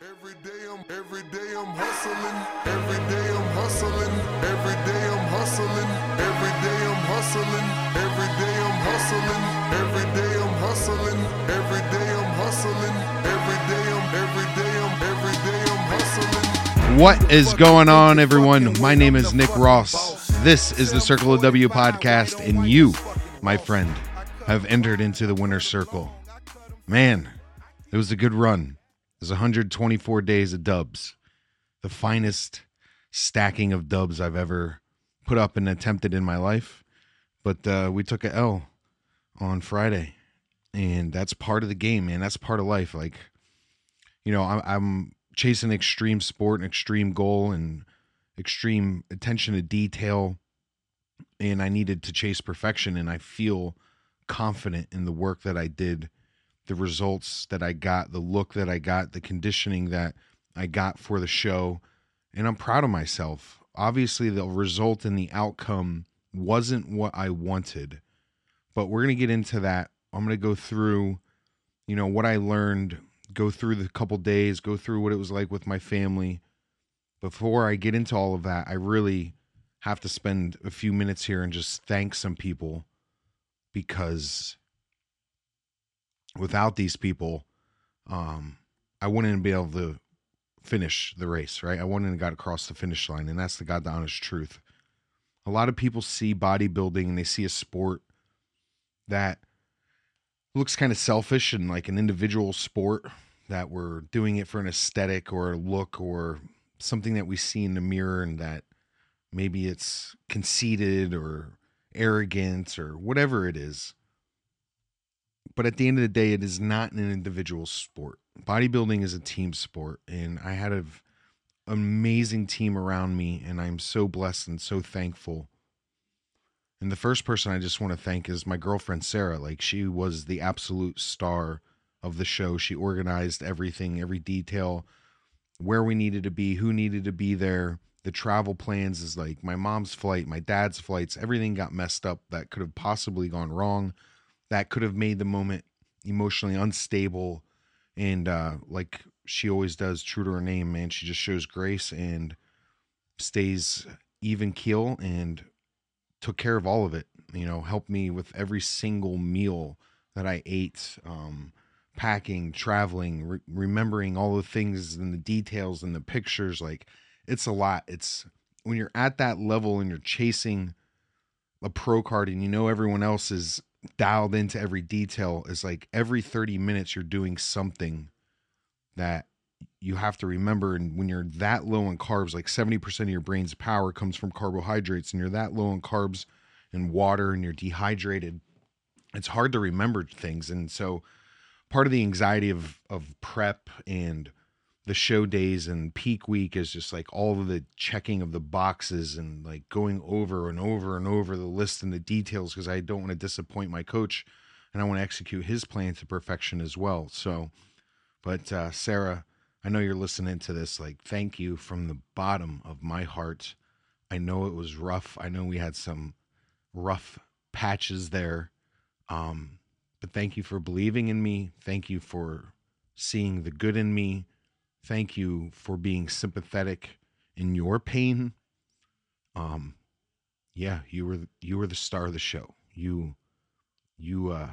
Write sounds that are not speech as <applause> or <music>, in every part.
Every day I'm every day I'm hustling. Every day I'm hustling. Every day I'm hustling. Every day I'm hustling. Every day I'm hustling. Every day I'm hustling. Every day I'm hustling. Every day I'm every day I'm every day I'm hustling. What is going on, everyone? My name is Nick Ross. This is the Circle the W podcast, and you, my friend, have entered into the winner's circle. Man, it was a good run. Was 124 days of dubs, the finest stacking of dubs I've ever put up and attempted in my life. But uh, we took a L on Friday, and that's part of the game, man. That's part of life. Like, you know, I'm, I'm chasing extreme sport and extreme goal and extreme attention to detail, and I needed to chase perfection, and I feel confident in the work that I did the results that I got, the look that I got, the conditioning that I got for the show. And I'm proud of myself. Obviously, the result and the outcome wasn't what I wanted, but we're going to get into that. I'm going to go through, you know, what I learned, go through the couple days, go through what it was like with my family. Before I get into all of that, I really have to spend a few minutes here and just thank some people because without these people, um, I wouldn't be able to finish the race, right? I wouldn't have got across the finish line, and that's the God honest truth. A lot of people see bodybuilding and they see a sport that looks kind of selfish and like an individual sport that we're doing it for an aesthetic or a look or something that we see in the mirror and that maybe it's conceited or arrogant or whatever it is but at the end of the day, it is not an individual sport. Bodybuilding is a team sport, and I had an amazing team around me, and I'm so blessed and so thankful. And the first person I just want to thank is my girlfriend Sarah. Like she was the absolute star of the show. She organized everything, every detail, where we needed to be, who needed to be there. The travel plans is like my mom's flight, my dad's flights, everything got messed up that could have possibly gone wrong that could have made the moment emotionally unstable. And uh like she always does true to her name man she just shows grace and stays even keel and took care of all of it you know helped me with every single meal that i ate um packing traveling re- remembering all the things and the details and the pictures like it's a lot. It's when you're at that level and you're chasing a pro card and you know everyone else is dialed into every detail is like every 30 minutes you're doing something that you have to remember and when you're that low in carbs like 70% of your brain's power comes from carbohydrates and you're that low in carbs and water and you're dehydrated it's hard to remember things and so part of the anxiety of of prep and the show days and peak week is just like all of the checking of the boxes and like going over and over and over the list and the details because I don't want to disappoint my coach and I want to execute his plan to perfection as well. So, but uh, Sarah, I know you're listening to this. Like, thank you from the bottom of my heart. I know it was rough. I know we had some rough patches there. Um, but thank you for believing in me. Thank you for seeing the good in me thank you for being sympathetic in your pain. Um, yeah, you were you were the star of the show. You, you, uh,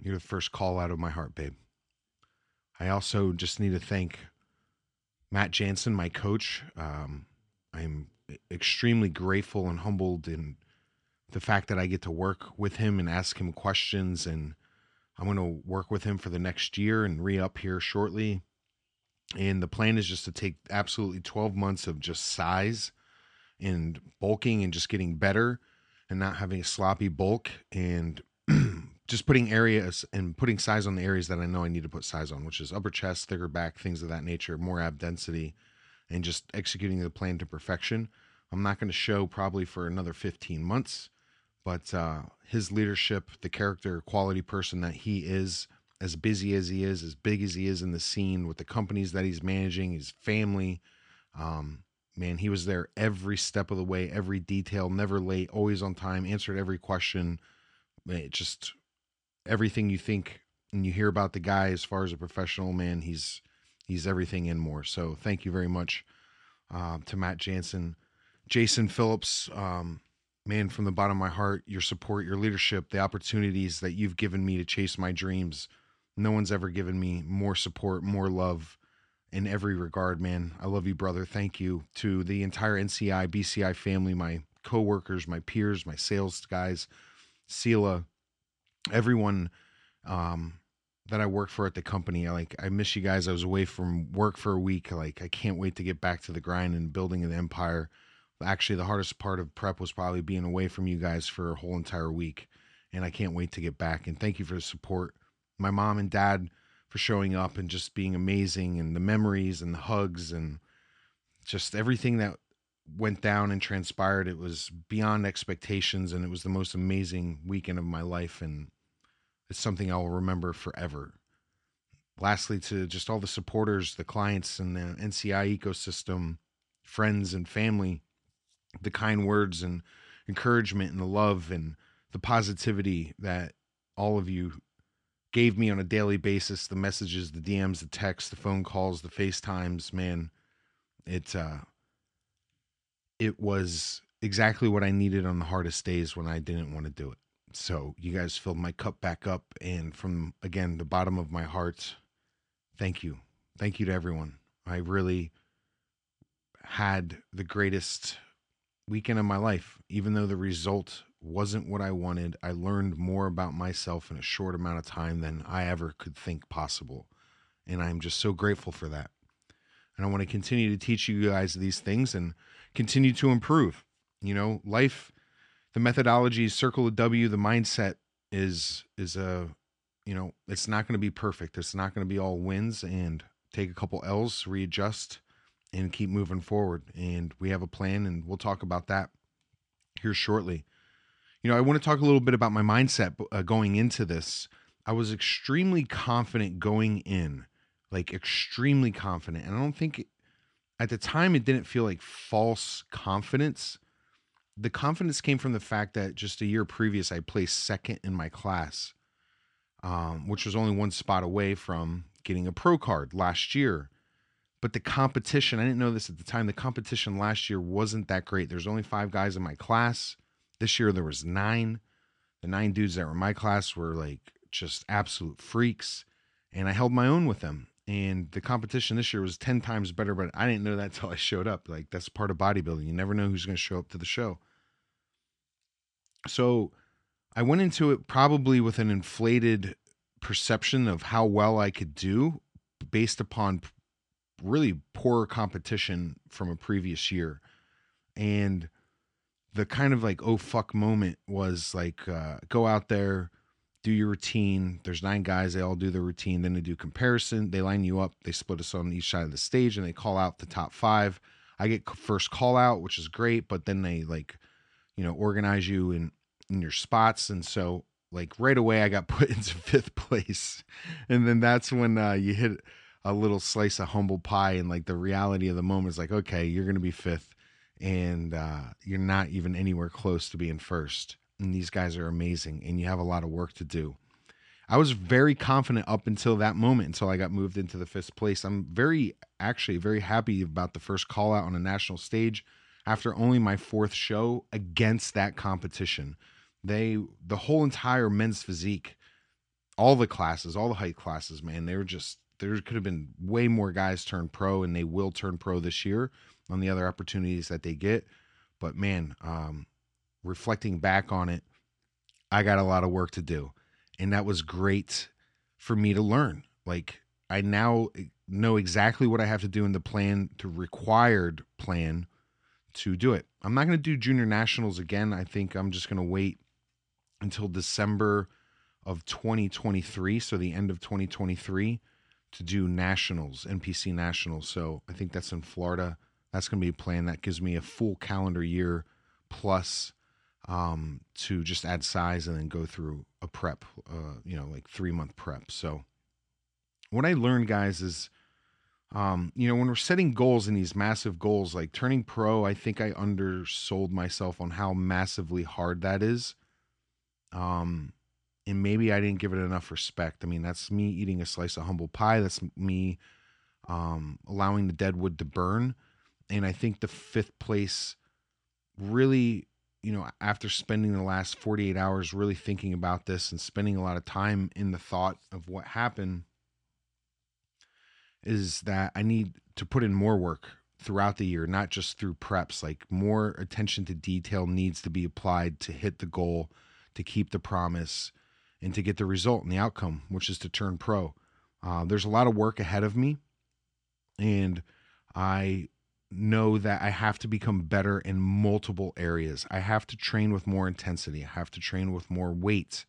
you're the first call out of my heart, babe. I also just need to thank Matt Jansen, my coach. Um, I'm extremely grateful and humbled in the fact that I get to work with him and ask him questions and I'm going to work with him for the next year and re up here shortly and the plan is just to take absolutely 12 months of just size and bulking and just getting better and not having a sloppy bulk and <clears throat> just putting areas and putting size on the areas that I know I need to put size on, which is upper chest, thicker back, things of that nature, more ab density, and just executing the plan to perfection. I'm not going to show probably for another 15 months, but uh, his leadership, the character, quality person that he is, as busy as he is, as big as he is in the scene with the companies that he's managing, his family. Um, man, he was there every step of the way, every detail, never late, always on time, answered every question. Just everything you think and you hear about the guy as far as a professional man, he's He's everything and more. So thank you very much uh, to Matt Jansen, Jason Phillips. Um, man, from the bottom of my heart, your support, your leadership, the opportunities that you've given me to chase my dreams. No one's ever given me more support, more love in every regard, man. I love you, brother. Thank you to the entire NCI, BCI family, my coworkers, my peers, my sales guys, Sela, everyone um, that I work for at the company. I like I miss you guys. I was away from work for a week. Like I can't wait to get back to the grind and building an empire. Actually, the hardest part of prep was probably being away from you guys for a whole entire week. And I can't wait to get back. And thank you for the support. My mom and dad for showing up and just being amazing and the memories and the hugs and just everything that went down and transpired. It was beyond expectations and it was the most amazing weekend of my life. And it's something I'll remember forever. Lastly, to just all the supporters, the clients, and the NCI ecosystem, friends and family, the kind words and encouragement and the love and the positivity that all of you gave me on a daily basis the messages the dms the texts the phone calls the facetimes man. It uh it was exactly what i needed on the hardest days when i didn't want to do it. So you guys filled my cup back up and from again the bottom of my heart thank you. Thank you to everyone. I really had the greatest weekend of my life. Even though the result wasn't what I wanted, I learned more about myself in a short amount of time than I ever could think possible. And I'm just so grateful for that. And I want to continue to teach you guys these things and continue to improve. You know, life, the methodology, circle the W, the mindset is is a you know, it's not going to be perfect. It's not going to be all wins and take a couple L's, readjust, and keep moving forward. And we have a plan, and we'll talk about that here shortly. You know, I want to talk a little bit about my mindset uh, going into this. I was extremely confident going in, like extremely confident. And I don't think at the time it didn't feel like false confidence. The confidence came from the fact that just a year previous, I placed second in my class, um, which was only one spot away from getting a pro card last year but the competition, I didn't know this at the time, the competition last year wasn't that great. There's only five guys in my class. This year there was nine. The nine dudes that were in my class were like just absolute freaks. And I held my own with them. And the competition this year was 10 times better, but I didn't know that till I showed up. Like that's part of bodybuilding. You never know who's going to show up to the show. So I went into it probably with an inflated perception of how well I could do based upon really poor competition from a previous year. And the kind of like, oh fuck moment was like, uh, go out there, do your routine. There's nine guys, they all do their routine. Then they do comparison. They line you up, they split us on each side of the stage, and they call out the top five. I get first call out, which is great, but then they like, you know, organize you in in your spots, and so like right away I got <laughs> put into fifth place, and then that's when uh, you hit a little slice of humble pie and like the reality of the moment is like okay you're to be fifth and uh, you're not even anywhere close to being first and these guys are amazing and you have a lot of work to do. I was very confident up until that moment until i got moved into the fifth place. I'm very actually very happy about the first call out on a national stage after only my fourth show against that competition. They the whole entire men's physique all the classes all the height classes man they were just there could have been way more guys turn pro, and they will turn pro this year on the other opportunities that they get. But man, um, reflecting back on it, I got a lot of work to do, and that was great for me to learn. Like I now know exactly what I have to do in the plan, to required plan to do it. I'm not going to do junior nationals again. I think I'm just going to wait until December of 2023, so the end of 2023 to do nationals, NPC nationals. So I think that's in Florida. That's going to be a plan that gives me a full calendar year plus um, to just add size and then go through a prep, uh, you know, like three month prep. So what I learned, guys, is, um, you know, when we're setting goals and these massive goals, like turning pro, I think I undersold myself on how massively hard that is. Um, and maybe I didn't give it enough respect. I mean, that's me eating a slice of humble pie. That's me um, allowing the dead wood to burn. And I think the fifth place really, you know, after spending the last 48 hours really thinking about this and spending a lot of time in the thought of what happened, is that I need to put in more work throughout the year, not just through preps. Like more attention to detail needs to be applied to hit the goal, to keep the promise, and to get the result and the outcome, which is to turn pro. Uh, there's a lot of work ahead of me, and I know that I have to become better in multiple areas. I have to train with more intensity. I have to train with more weight.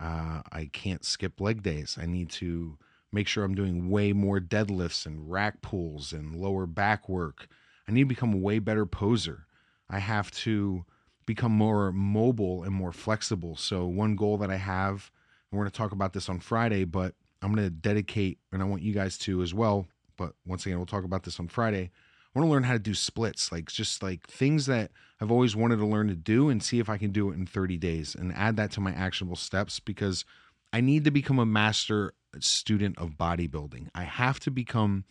Uh, I can't skip leg days. I need to make sure I'm doing way more deadlifts and rack pulls and lower back work. I need to become a way better poser. I have to become more mobile and more flexible. So, one goal that I have, and we're going to talk about this on Friday, but I'm going to dedicate, and I want you guys to as well. But once again, we'll talk about this on Friday. Want to learn how to do splits, like just like things that I've always wanted to learn to do and see if I can do it in 30 days and add that to my actionable steps because I need to become a master student of bodybuilding. I have to become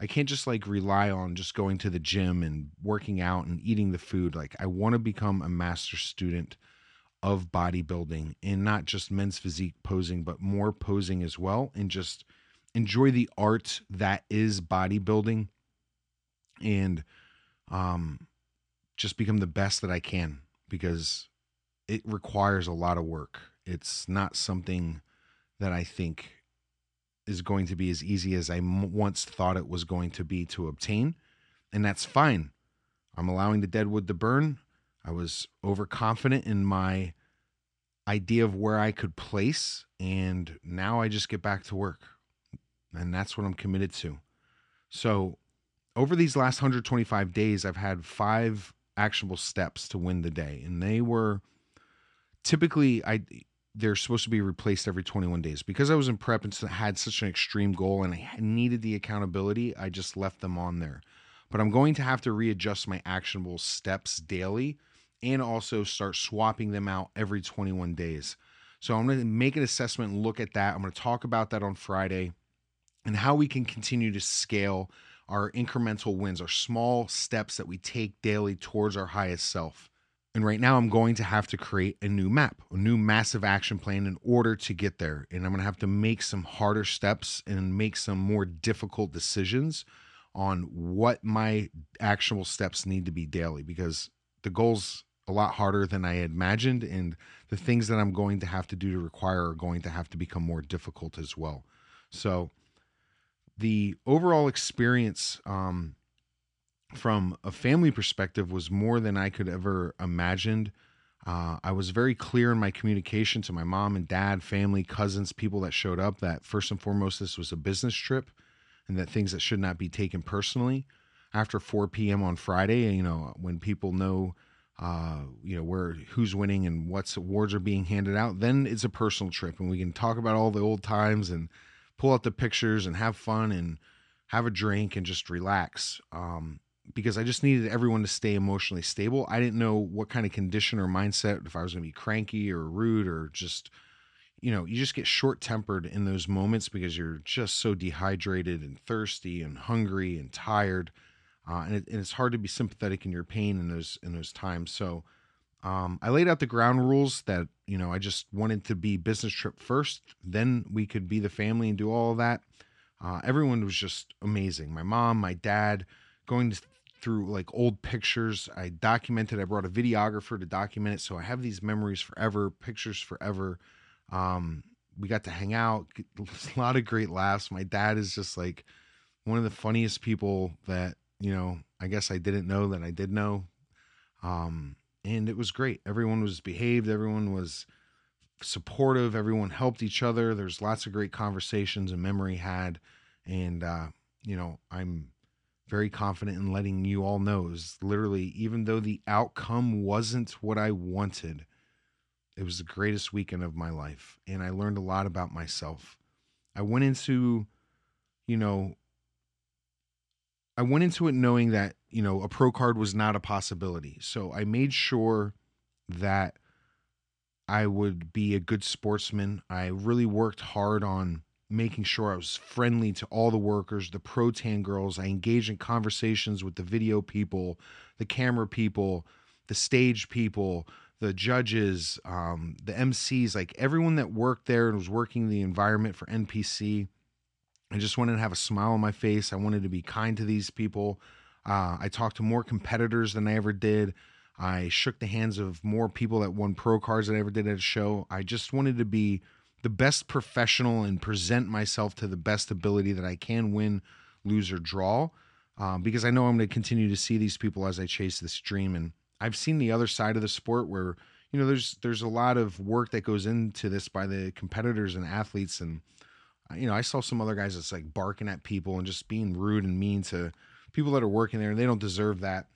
I can't just like rely on just going to the gym and working out and eating the food. Like I want to become a master student of bodybuilding and not just men's physique posing, but more posing as well and just enjoy the art that is bodybuilding and um just become the best that I can because it requires a lot of work. It's not something that I think is going to be as easy as I once thought it was going to be to obtain. And that's fine. I'm allowing the dead wood to burn. I was overconfident in my idea of where I could place. And now I just get back to work. And that's what I'm committed to. So, over these last 125 days, I've had five actionable steps to win the day. And they were typically, I they're supposed to be replaced every 21 days. Because I was in prep and had such an extreme goal and I needed the accountability, I just left them on there. But I'm going to have to readjust my actionable steps daily and also start swapping them out every 21 days. So I'm going to make an assessment and look at that. I'm going to talk about that on Friday and how we can continue to scale our incremental wins, our small steps that we take daily towards our highest self. And right now, I'm going to have to create a new map, a new massive action plan in order to get there. And I'm going to have to make some harder steps and make some more difficult decisions on what my actionable steps need to be daily because the goal's a lot harder than I had imagined. And the things that I'm going to have to do to require are going to have to become more difficult as well. So, the overall experience um, from a family perspective was more than I could ever imagined. Uh, I was very clear in my communication to my mom and dad, family, cousins, people that showed up that first and foremost, this was a business trip and that things that should not be taken personally. After 4 p.m. on Friday, you know, when people know, uh, you know, where who's winning and what awards are being handed out, then it's a personal trip and we can talk about all the old times and pull out the pictures and have fun and have a drink and just relax. Um, because I just needed everyone to stay emotionally stable. I didn't know what kind of condition or mindset, if I was going to be cranky or rude or just, you know, you just get short tempered in those moments because you're just so dehydrated and thirsty and hungry and tired. Uh, and, it, and, it's hard to be sympathetic in your pain in those in those times. So um, I laid out the ground rules that you know I just wanted to be business trip first, then we could be the family and do all of that. Uh, everyone was just amazing. My mom, my dad, going to through like old pictures. I documented. I brought a videographer to document it, so I have these memories forever, pictures forever. Um, we got to hang out, <laughs> a lot of great laughs. My dad is just like one of the funniest people that you know. I guess I didn't know that I did know, um, and it was great. Everyone was behaved. Everyone was supportive. Everyone helped each other. There's lots of great conversations and memory had, and uh, you know I'm very confident in letting you all know is literally, even though the outcome wasn't what I wanted, it was the greatest weekend of my life. And I learned a lot about myself. I went into, you know, I went into it knowing that, you know, a pro card was not a possibility. So I made sure that I would be a good sportsman. I really worked hard on making sure I was friendly to all the workers, the pro tan girls. I engaged in conversations with the video people, the camera people, the stage people, the judges, um, the MCs, like everyone that worked there and was working the environment for NPC. I just wanted to have a smile on my face. I wanted to be kind to these people. Uh, I talked to more competitors than I ever did. I shook the hands of more people that won pro cards than I ever did at a show. I just wanted to be the best professional and present myself to the best ability that I can win, lose, or draw. Um, because I know I'm going to continue to see these people as I chase this dream. And I've seen the other side of the sport where you know there's there's a lot of work that goes into this by the competitors and athletes and you know I saw some other guys that's like barking at people and just being rude and mean to people that are working there and they don't deserve that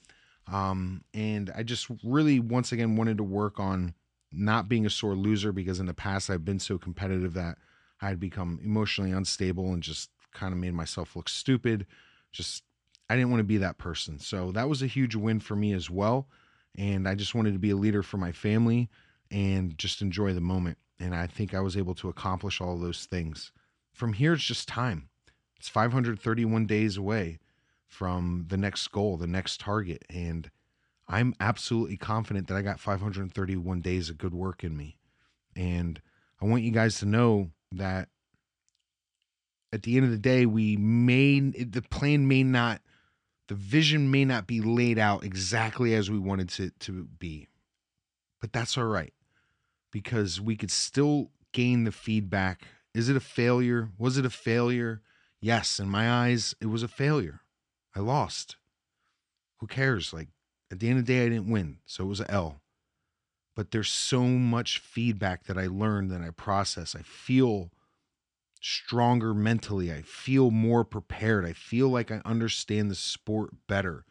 um, and I just really once again wanted to work on not being a sore loser because in the past I've been so competitive that I had become emotionally unstable and just kind of made myself look stupid just I didn't want to be that person so that was a huge win for me as well and I just wanted to be a leader for my family and just enjoy the moment. And I think I was able to accomplish all those things. From here, it's just time. It's 531 days away from the next goal, the next target. And I'm absolutely confident that I got 531 days of good work in me. And I want you guys to know that at the end of the day, we may, the plan may not the vision may not be laid out exactly as we wanted to to be but that's all right because we could still gain the feedback is it a failure? Was it a failure? Yes in my eyes it was a failure. I lost. Who cares? Like at the end of the day i didn't win so it was an l. But there's so much feedback that i learned that i process. I feel stronger mentally. I feel more prepared. I feel like I understand the sport better.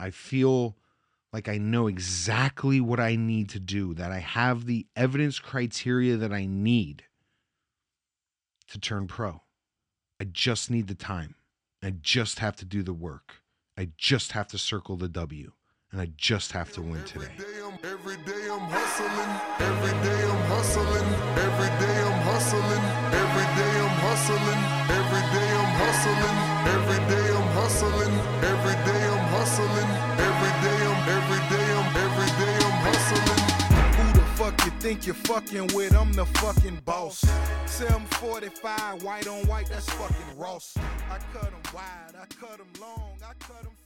I feel like I know exactly what I need to do, that I have the evidence criteria that I need to turn pro. I just need the time. I just have to do the work. I just have to circle the W. And I just have to win today. Every day I'm hustling. Every day I'm hustling. Every day I'm hustling. Every day I'm hustling. Every day I'm hustling. Every day I'm hustling. Every day I'm hustling. Every day I'm think you're fucking with? I'm the fucking boss. 745, white on white, that's fucking Ross. I cut 'em wide, I cut 'em long, I cut 'em